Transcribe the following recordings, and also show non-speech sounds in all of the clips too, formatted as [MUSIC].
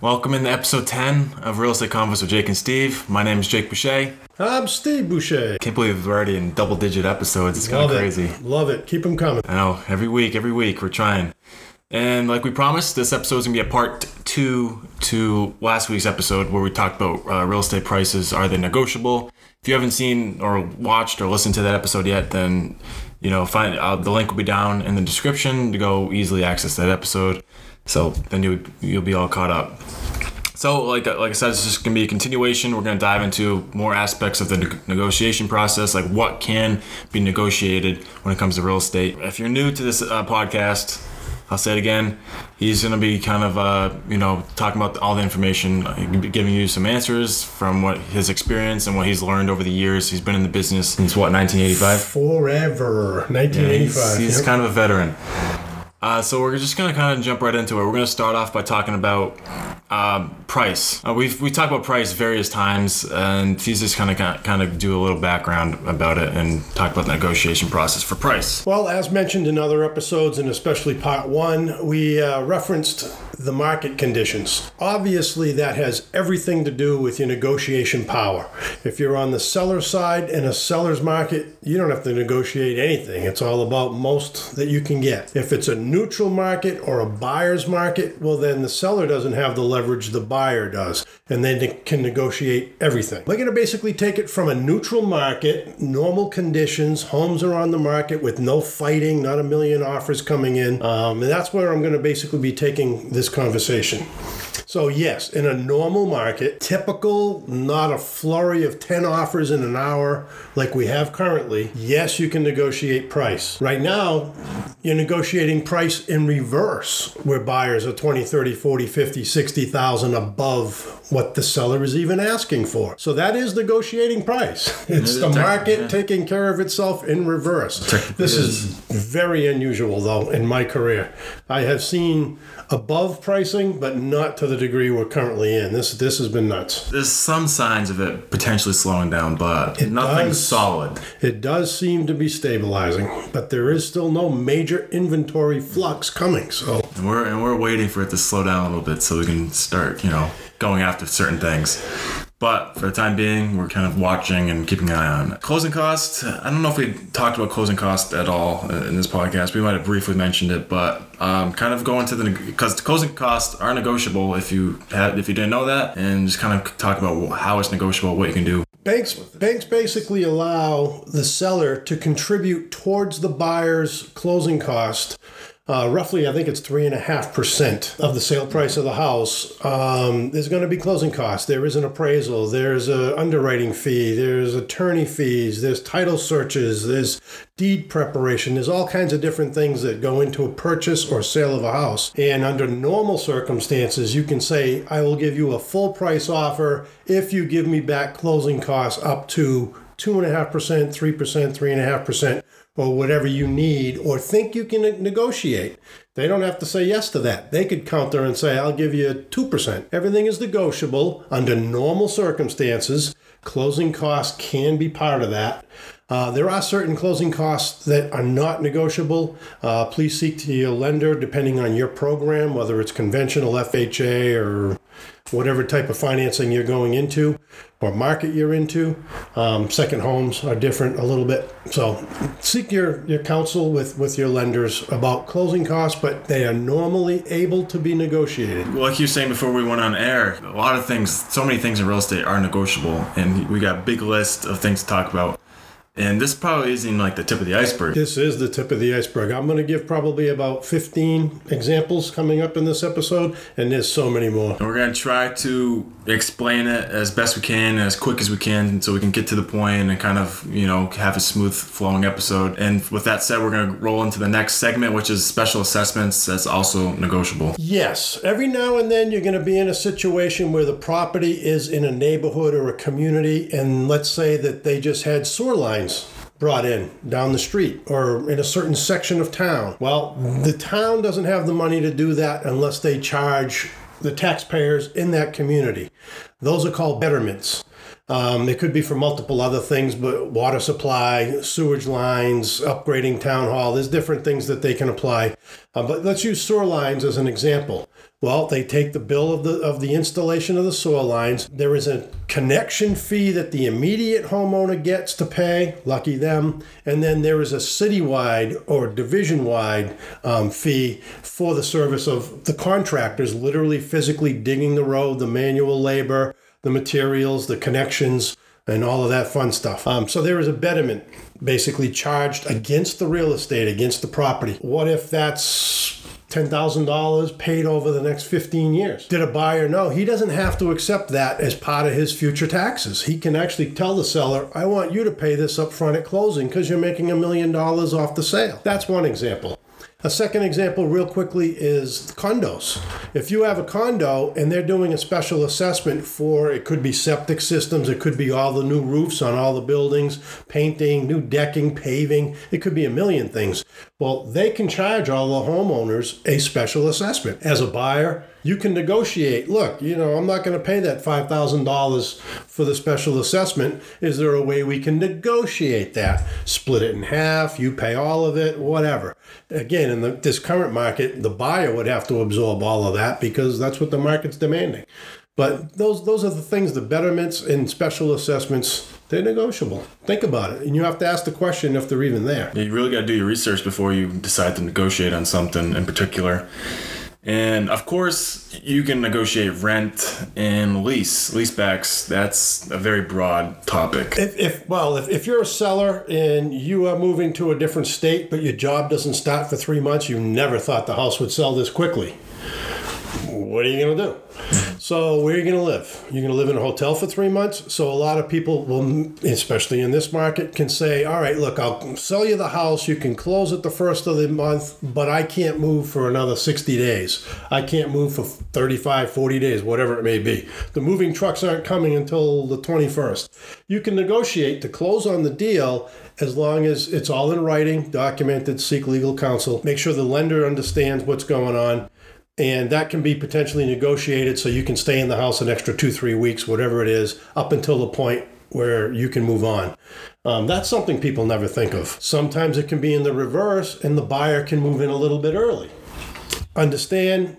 Welcome into episode 10 of Real Estate Convos with Jake and Steve. My name is Jake Boucher. I'm Steve Boucher. Can't believe we're already in double digit episodes. It's kind Love of it. crazy. Love it. Keep them coming. I know, every week, every week, we're trying. And like we promised, this episode is going to be a part two to last week's episode where we talked about uh, real estate prices. Are they negotiable? If you haven't seen or watched or listened to that episode yet, then you know, find uh, the link will be down in the description to go easily access that episode. So then you you'll be all caught up. So, like like I said, it's just gonna be a continuation. We're gonna dive into more aspects of the neg- negotiation process, like what can be negotiated when it comes to real estate. If you're new to this uh, podcast, I'll say it again. He's gonna be kind of uh, you know talking about all the information, giving you some answers from what his experience and what he's learned over the years. He's been in the business since what 1985. Forever. He's, 1985. he's Yep. kind of a veteran. Uh, so we're just gonna kind of jump right into it. We're gonna start off by talking about um, price. Uh, we've we talked about price various times, and he's just kind of kind of do a little background about it and talk about the negotiation process for price. Well, as mentioned in other episodes, and especially part one, we uh, referenced the market conditions. Obviously, that has everything to do with your negotiation power. If you're on the seller side in a seller's market, you don't have to negotiate anything. It's all about most that you can get. If it's a neutral market or a buyer's market, well, then the seller doesn't have the leverage the buyer does, and they can negotiate everything. We're going to basically take it from a neutral market, normal conditions, homes are on the market with no fighting, not a million offers coming in. Um, and that's where I'm going to basically be taking this conversation. So, yes, in a normal market, typical, not a flurry of 10 offers in an hour like we have currently, yes, you can negotiate price. Right now, you're negotiating price in reverse, where buyers are 20, 30, 40, 50, 60,000 above what the seller is even asking for. So that is negotiating price. It's the market yeah. taking care of itself in reverse. This is very unusual though in my career. I have seen above pricing, but not to the degree we're currently in. This this has been nuts. There's some signs of it potentially slowing down, but nothing does. solid. It does seem to be stabilizing, but there is still no major inventory flux coming. So And we're and we're waiting for it to slow down a little bit so we can start, you know, going after certain things. But for the time being, we're kind of watching and keeping an eye on. Closing costs. I don't know if we talked about closing costs at all uh, in this podcast. We might have briefly mentioned it, but um, kind of going to the because closing costs are negotiable if you had if you didn't know that, and just kind of talk about how it's negotiable, what you can do. Banks banks basically allow the seller to contribute towards the buyer's closing cost. Uh, roughly, I think it's three and a half percent of the sale price of the house. Um, there's going to be closing costs. There is an appraisal. There's a underwriting fee. There's attorney fees. There's title searches. There's deed preparation. There's all kinds of different things that go into a purchase or sale of a house. And under normal circumstances, you can say, I will give you a full price offer if you give me back closing costs up to 2.5%, 3%, 3.5%, or whatever you need or think you can negotiate. They don't have to say yes to that. They could counter and say, I'll give you 2%. Everything is negotiable under normal circumstances. Closing costs can be part of that. Uh, there are certain closing costs that are not negotiable. Uh, please seek to your lender depending on your program, whether it's conventional FHA or whatever type of financing you're going into or market you're into. Um, second homes are different a little bit. So seek your, your counsel with, with your lenders about closing costs, but they are normally able to be negotiated. Like you were saying before we went on air, a lot of things, so many things in real estate are negotiable, and we got a big list of things to talk about. And this probably isn't like the tip of the iceberg. This is the tip of the iceberg. I'm going to give probably about 15 examples coming up in this episode, and there's so many more. And we're gonna try to explain it as best we can, as quick as we can, so we can get to the point and kind of, you know, have a smooth flowing episode. And with that said, we're gonna roll into the next segment, which is special assessments. That's also negotiable. Yes, every now and then you're going to be in a situation where the property is in a neighborhood or a community, and let's say that they just had sewer lines brought in down the street or in a certain section of town. Well, the town doesn't have the money to do that unless they charge the taxpayers in that community. Those are called betterments. Um, it could be for multiple other things, but water supply, sewage lines, upgrading town hall. There's different things that they can apply. Uh, but let's use sewer lines as an example. Well, they take the bill of the of the installation of the sewer lines. There is a connection fee that the immediate homeowner gets to pay. Lucky them. And then there is a citywide or division-wide um, fee for the service of the contractors, literally physically digging the road, the manual labor, the materials, the connections, and all of that fun stuff. Um, so there is a betterment basically charged against the real estate, against the property. What if that's $10,000 paid over the next 15 years. Did a buyer know? He doesn't have to accept that as part of his future taxes. He can actually tell the seller, I want you to pay this up front at closing because you're making a million dollars off the sale. That's one example. A second example, real quickly, is condos. If you have a condo and they're doing a special assessment for it could be septic systems, it could be all the new roofs on all the buildings, painting, new decking, paving, it could be a million things. Well, they can charge all the homeowners a special assessment. As a buyer, you can negotiate. Look, you know, I'm not going to pay that $5,000 for the special assessment. Is there a way we can negotiate that? Split it in half, you pay all of it, whatever. Again, in the, this current market, the buyer would have to absorb all of that because that's what the market's demanding. But those those are the things, the betterments and special assessments, they're negotiable. Think about it. And you have to ask the question if they're even there. Yeah, you really got to do your research before you decide to negotiate on something in particular. And of course, you can negotiate rent and lease, leasebacks. That's a very broad topic. If, if well, if, if you're a seller and you are moving to a different state, but your job doesn't start for three months, you never thought the house would sell this quickly. What are you going to do? So where are you going to live? You're going to live in a hotel for three months. So a lot of people will, especially in this market, can say, "All right, look, I'll sell you the house. You can close it the first of the month, but I can't move for another 60 days. I can't move for 35, 40 days, whatever it may be. The moving trucks aren't coming until the 21st. You can negotiate to close on the deal as long as it's all in writing, documented, seek legal counsel. Make sure the lender understands what's going on." And that can be potentially negotiated so you can stay in the house an extra two three weeks whatever it is up until the point where you can move on. Um, that's something people never think of. Sometimes it can be in the reverse and the buyer can move in a little bit early. Understand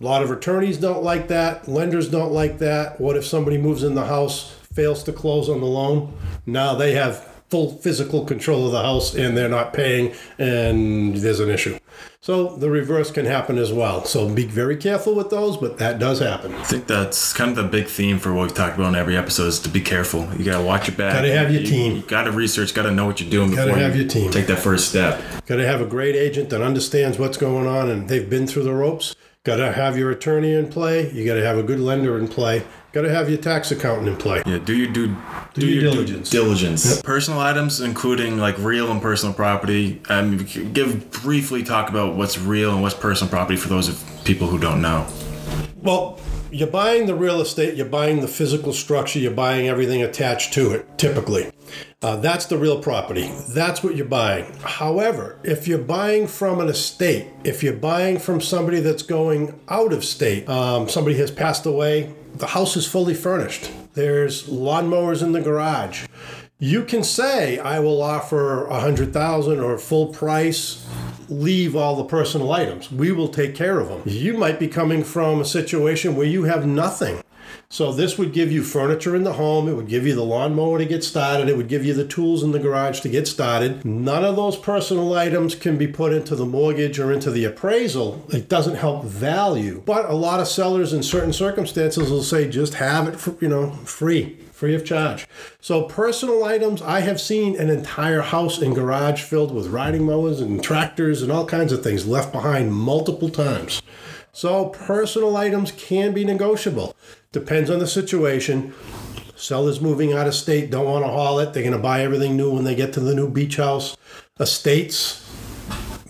a lot of attorneys don't like that lenders don't like that. What if somebody moves in the house fails to close on the loan? Now they have full physical control of the house and they're not paying and there's an issue so the reverse can happen as well. So be very careful with those, but that does happen. I think that's kind of the big theme for what we've talked about in every episode is to be careful. You gotta watch your back. Gotta have your you, team. You gotta research. Gotta know what you're doing Gotta before have you your team. take that first step. Got to have a great agent that understands what's going on and they've been through the ropes. Got to have your attorney in play. You got to have a good lender in play. Got to have your tax accountant in play. Yeah, do your do, do, your your diligence. Due diligence. Personal items, including like real and personal property. Um, give briefly talk about what's real and what's personal property for those of people who don't know. Well, you're buying the real estate, you're buying the physical structure, you're buying everything attached to it, typically. Uh, that's the real property. That's what you're buying. However, if you're buying from an estate, if you're buying from somebody that's going out of state, um, somebody has passed away, the house is fully furnished. There's lawnmowers in the garage. You can say, I will offer a hundred thousand or full price, leave all the personal items. We will take care of them. You might be coming from a situation where you have nothing. So this would give you furniture in the home. It would give you the lawnmower to get started. It would give you the tools in the garage to get started. None of those personal items can be put into the mortgage or into the appraisal. It doesn't help value. But a lot of sellers in certain circumstances will say just have it for, you know, free free of charge. So personal items, I have seen an entire house and garage filled with riding mowers and tractors and all kinds of things left behind multiple times. So personal items can be negotiable. Depends on the situation. Sellers moving out of state don't want to haul it. They're going to buy everything new when they get to the new beach house. Estates,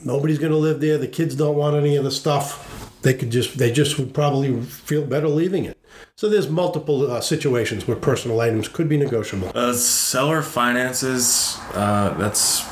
nobody's going to live there. The kids don't want any of the stuff. They could just they just would probably feel better leaving it. So there's multiple uh, situations where personal items could be negotiable. Uh, seller finances. Uh, that's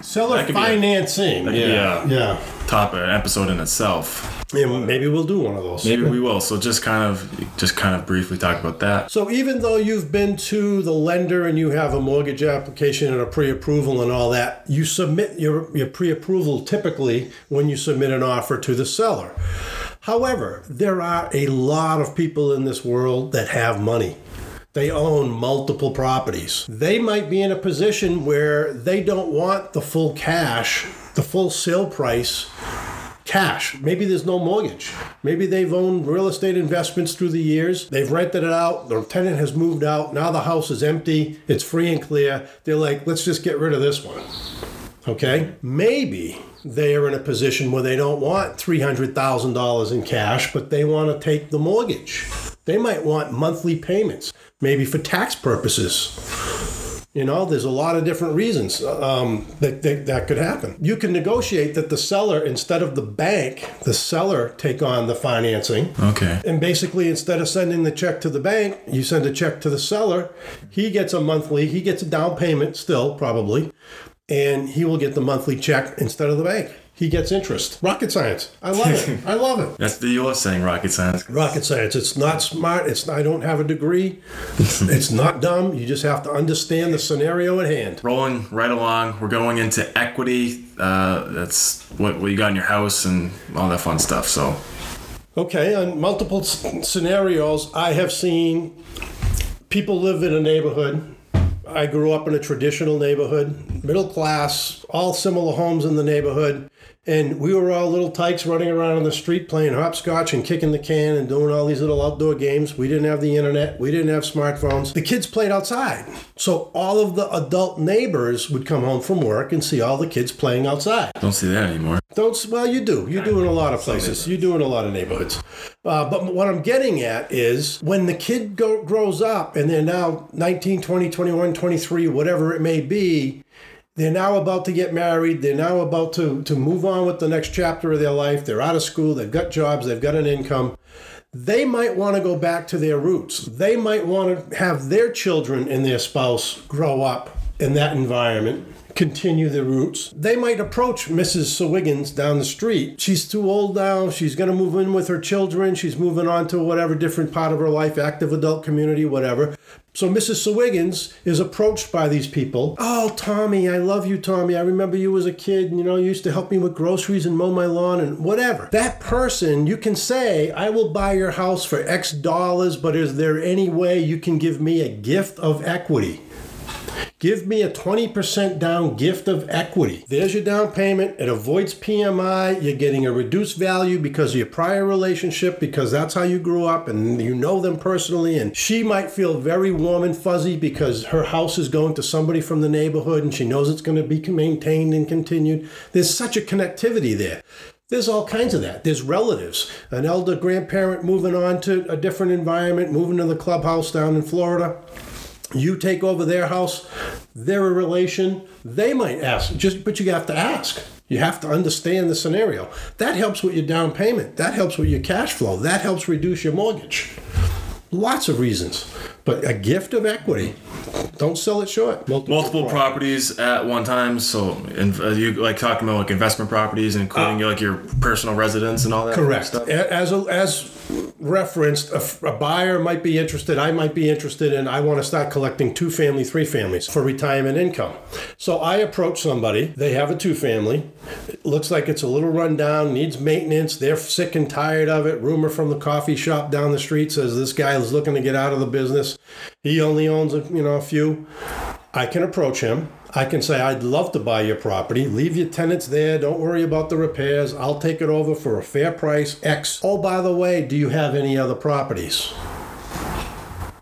Seller That be a- financing. yeah. yeah. Yeah. Top an episode in itself. And maybe we'll do one of those. Maybe we will. So just kind of just kind of briefly talk about that. So even though you've been to the lender and you have a mortgage application and a pre-approval and all that, you submit your, your pre-approval typically when you submit an offer to the seller. However, there are a lot of people in this world that have money. They own multiple properties. They might be in a position where they don't want the full cash, the full sale price cash. Maybe there's no mortgage. Maybe they've owned real estate investments through the years. They've rented it out. The tenant has moved out. Now the house is empty. It's free and clear. They're like, let's just get rid of this one. Okay? Maybe they are in a position where they don't want $300,000 in cash, but they want to take the mortgage. They might want monthly payments, maybe for tax purposes. You know, there's a lot of different reasons um, that, that that could happen. You can negotiate that the seller, instead of the bank, the seller take on the financing. Okay. And basically, instead of sending the check to the bank, you send a check to the seller. He gets a monthly, he gets a down payment still, probably, and he will get the monthly check instead of the bank. He gets interest. Rocket science. I love it. I [LAUGHS] love it. That's the you saying rocket science. Rocket science. It's not smart. It's I don't have a degree. [LAUGHS] it's not dumb. You just have to understand the scenario at hand. Rolling right along, we're going into equity. Uh, that's what, what you got in your house and all that fun stuff. So Okay, on multiple s- scenarios, I have seen people live in a neighborhood. I grew up in a traditional neighborhood, middle class, all similar homes in the neighborhood. And we were all little tykes running around on the street playing hopscotch and kicking the can and doing all these little outdoor games. We didn't have the internet, we didn't have smartphones. The kids played outside. So all of the adult neighbors would come home from work and see all the kids playing outside. don't see that anymore. Don't well, you do. You do in a lot of places. You do in a lot of neighborhoods. Uh, but what I'm getting at is when the kid go, grows up and they're now 19, 20, 21, 23, whatever it may be, they're now about to get married. They're now about to, to move on with the next chapter of their life. They're out of school. They've got jobs. They've got an income. They might want to go back to their roots. They might want to have their children and their spouse grow up in that environment continue the roots. They might approach Mrs. Swiggins down the street. She's too old now. She's going to move in with her children. She's moving on to whatever different part of her life, active adult community, whatever. So Mrs. Swiggins is approached by these people. Oh, Tommy, I love you, Tommy. I remember you as a kid. You know, you used to help me with groceries and mow my lawn and whatever. That person, you can say, I will buy your house for X dollars, but is there any way you can give me a gift of equity? Give me a 20% down gift of equity. There's your down payment. It avoids PMI. You're getting a reduced value because of your prior relationship, because that's how you grew up and you know them personally. And she might feel very warm and fuzzy because her house is going to somebody from the neighborhood and she knows it's going to be maintained and continued. There's such a connectivity there. There's all kinds of that. There's relatives, an elder grandparent moving on to a different environment, moving to the clubhouse down in Florida you take over their house, they're a relation, they might ask, just but you have to ask. You have to understand the scenario. That helps with your down payment. That helps with your cash flow. That helps reduce your mortgage. Lots of reasons. But a gift of equity. Don't sell it short. Multiple properties at one time. So, in, uh, you like talking about like investment properties, including like your personal residence and all that. Correct. Stuff? A- As a, as referenced, a buyer might be interested. I might be interested in. I want to start collecting two family, three families for retirement income. So I approach somebody. They have a two family. It looks like it's a little rundown, needs maintenance. They're sick and tired of it. Rumor from the coffee shop down the street says this guy is looking to get out of the business. He only owns a, you know a few. I can approach him. I can say, I'd love to buy your property. Leave your tenants there. Don't worry about the repairs. I'll take it over for a fair price, X. Oh, by the way, do you have any other properties?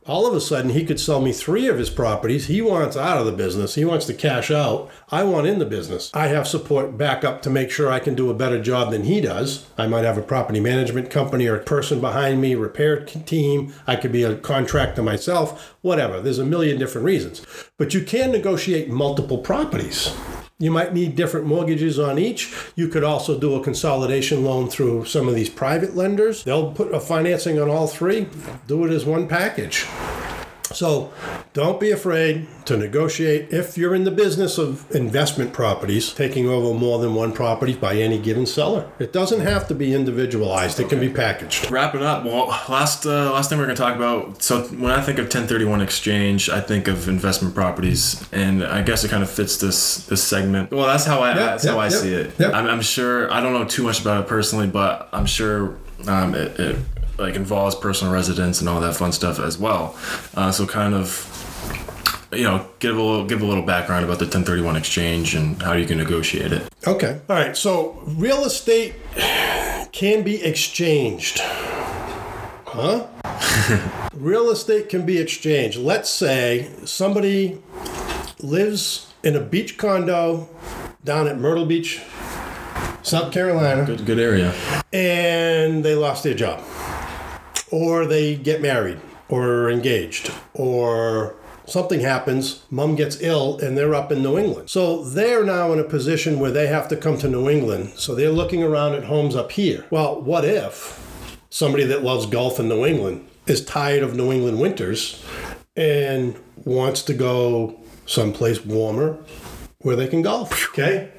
All of a sudden, he could sell me three of his properties. He wants out of the business. He wants to cash out. I want in the business. I have support backup to make sure I can do a better job than he does. I might have a property management company or a person behind me, repair team. I could be a contractor myself, whatever. There's a million different reasons. But you can negotiate multiple properties. You might need different mortgages on each. You could also do a consolidation loan through some of these private lenders. They'll put a financing on all three, do it as one package. So don't be afraid to negotiate if you're in the business of investment properties, taking over more than one property by any given seller. It doesn't have to be individualized, it can be packaged. Wrapping up. Well, last uh, last thing we're gonna talk about. So when I think of 1031 exchange, I think of investment properties, and I guess it kind of fits this this segment. Well, that's how I that's yep, how I yep, see it. yep. I'm, I'm sure I don't know too much about it personally, but I'm sure um, it, it like involves personal residence and all that fun stuff as well. Uh, so kind of you know give a little give a little background about the 1031 exchange and how you can negotiate it. Okay. All right. So real estate can be exchanged. Huh? [LAUGHS] real estate can be exchanged. Let's say somebody lives in a beach condo down at Myrtle Beach, South Carolina, Good good area. and they lost their job. Or they get married or engaged or something happens, mom gets ill, and they're up in New England. So they're now in a position where they have to come to New England. So they're looking around at homes up here. Well, what if somebody that loves golf in New England is tired of New England winters and wants to go someplace warmer where they can golf? Okay.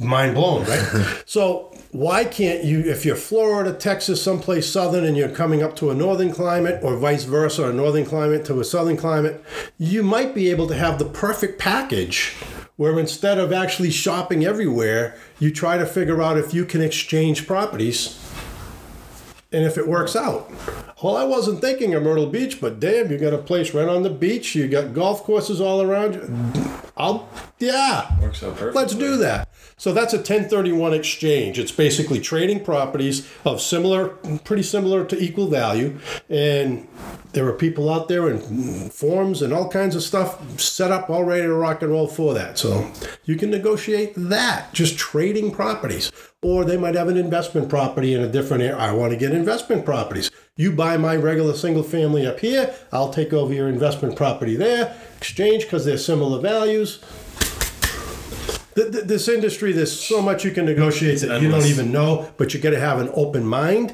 Mind blown, right? [LAUGHS] so why can't you, if you're Florida, Texas, someplace southern, and you're coming up to a northern climate, or vice versa, a northern climate to a southern climate, you might be able to have the perfect package where instead of actually shopping everywhere, you try to figure out if you can exchange properties and if it works out. Well, I wasn't thinking of Myrtle Beach, but damn, you got a place right on the beach. You got golf courses all around you. I'll, yeah, Works out perfectly. let's do that. So that's a 1031 exchange. It's basically trading properties of similar, pretty similar to equal value. And there are people out there and forms and all kinds of stuff set up all ready to rock and roll for that. So you can negotiate that, just trading properties. Or they might have an investment property in a different area. I want to get investment properties. You buy my regular single family up here, I'll take over your investment property there, exchange because they're similar values. Th- th- This industry, there's so much you can negotiate that you don't even know, but you got to have an open mind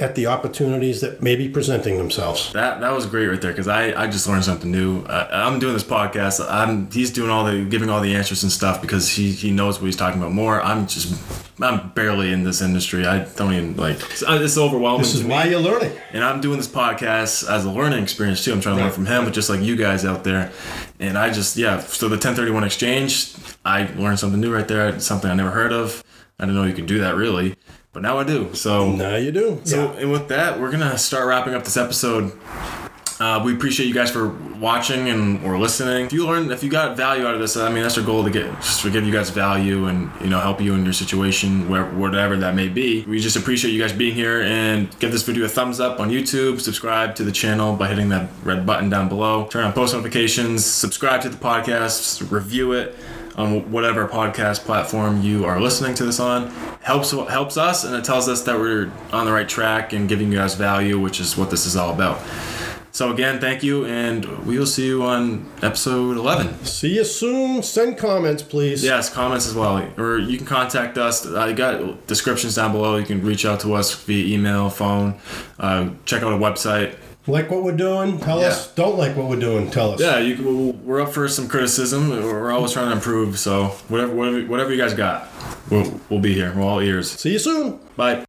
at the opportunities that may be presenting themselves. That that was great right there because I, I just learned something new. I, I'm doing this podcast. I'm he's doing all the giving all the answers and stuff because he, he knows what he's talking about more. I'm just I'm barely in this industry. I don't even like it's, uh, overwhelming. This is why me. you're learning. And I'm doing this podcast as a learning experience too. I'm trying to learn from him, but just like you guys out there. And I just yeah. So the 1031 exchange, I learned something new right there. Something I never heard of. I didn't know you could do that really, but now I do. So Now you do. so, and with that, we're gonna start wrapping up this episode. Uh, we appreciate you guys for watching and or listening. If you learned, if you got value out of this, I mean, that's our goal to get just to give you guys value and you know help you in your situation, where whatever that may be. We just appreciate you guys being here and give this video a thumbs up on YouTube. Subscribe to the channel by hitting that red button down below. Turn on post notifications. Subscribe to the podcast. Review it on whatever podcast platform you are listening to this on. Helps helps us and it tells us that we're on the right track and giving you guys value which is what this is all about. So again thank you and we will see you on episode 11 See you soon. Send comments, please. yes comments as well. Or you can contact us. I got descriptions down below. You can reach out to us via email phone. Uh, check out our website Like what we're doing? Tell Yeah. us. Don't like what we're doing? Tell us. yeah you can, we're up for some criticism we're always trying to improve so whatever whatever, whatever you guys got we'll, we'll be here we're all ears See you soon. bye